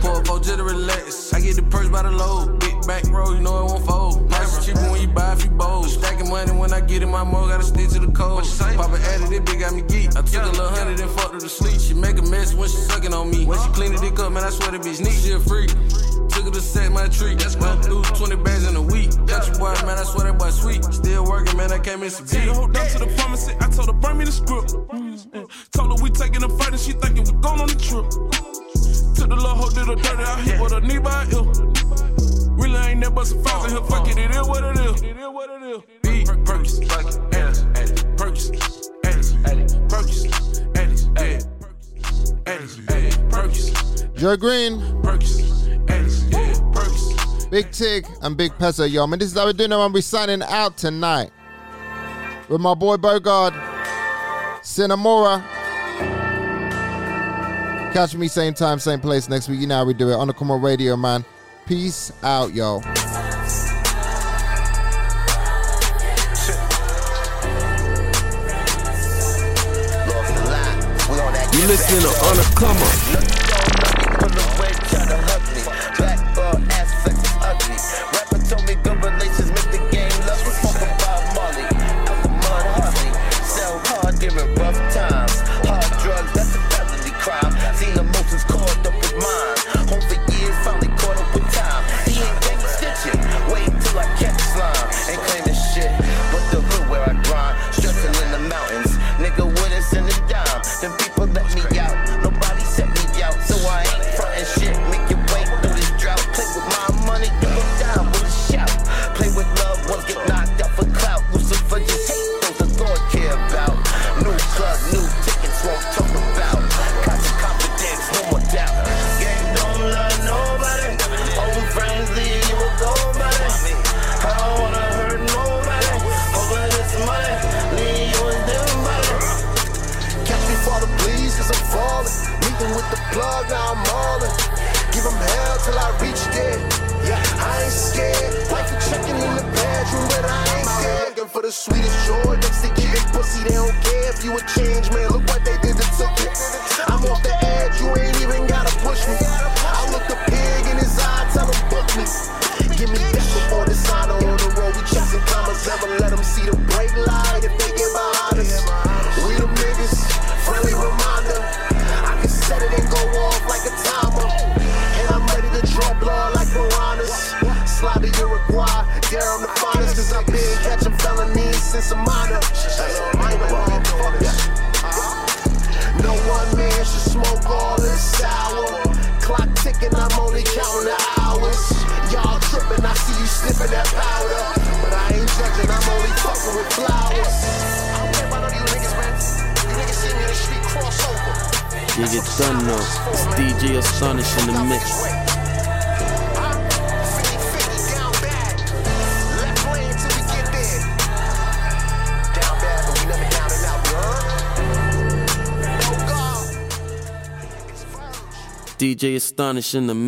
Pull up, just to relax. I get the purse by the load. Big back roll, you know it won't fold. Price is cheaper when you buy a few bowls. Stacking money when I get in my mo, gotta stick to the code. Papa added it, big got me geek. I took a little hundred and fucked her to sleep. She make a mess when she sucking on me. When she clean the dick up, man, I swear the bitch neat. She a freak. Took her to set my tree. Went through 20 bags in a week. Got your boy, man, I swear that boy sweet. Still working, man, I came in some See the whole down to the pharmacy. I told her, bring me the script. Told her we taking a fight and she thinking we going on the trip. Took the little hoe, did her dirty. I hit with her knee by her ear. Really ain't that but some fights in here. Fuck it, it is what it is. It is what it is. Big purchase, Addis, Addis, purchase, Addis, Addis, purchase, Addis, Addis, Addis, Addis, purchase, Joe Green, purchase, Addis, yeah, purchase. Big Tig, and Big Pezzo, yo. Man, this is how we're doing it when we're signing out tonight. With my boy Bogard, Cinnamora. Catch me same time, same place next week. You know how we do it on the Come On Radio, man. Peace out, yo. You listening to On the Come. In the.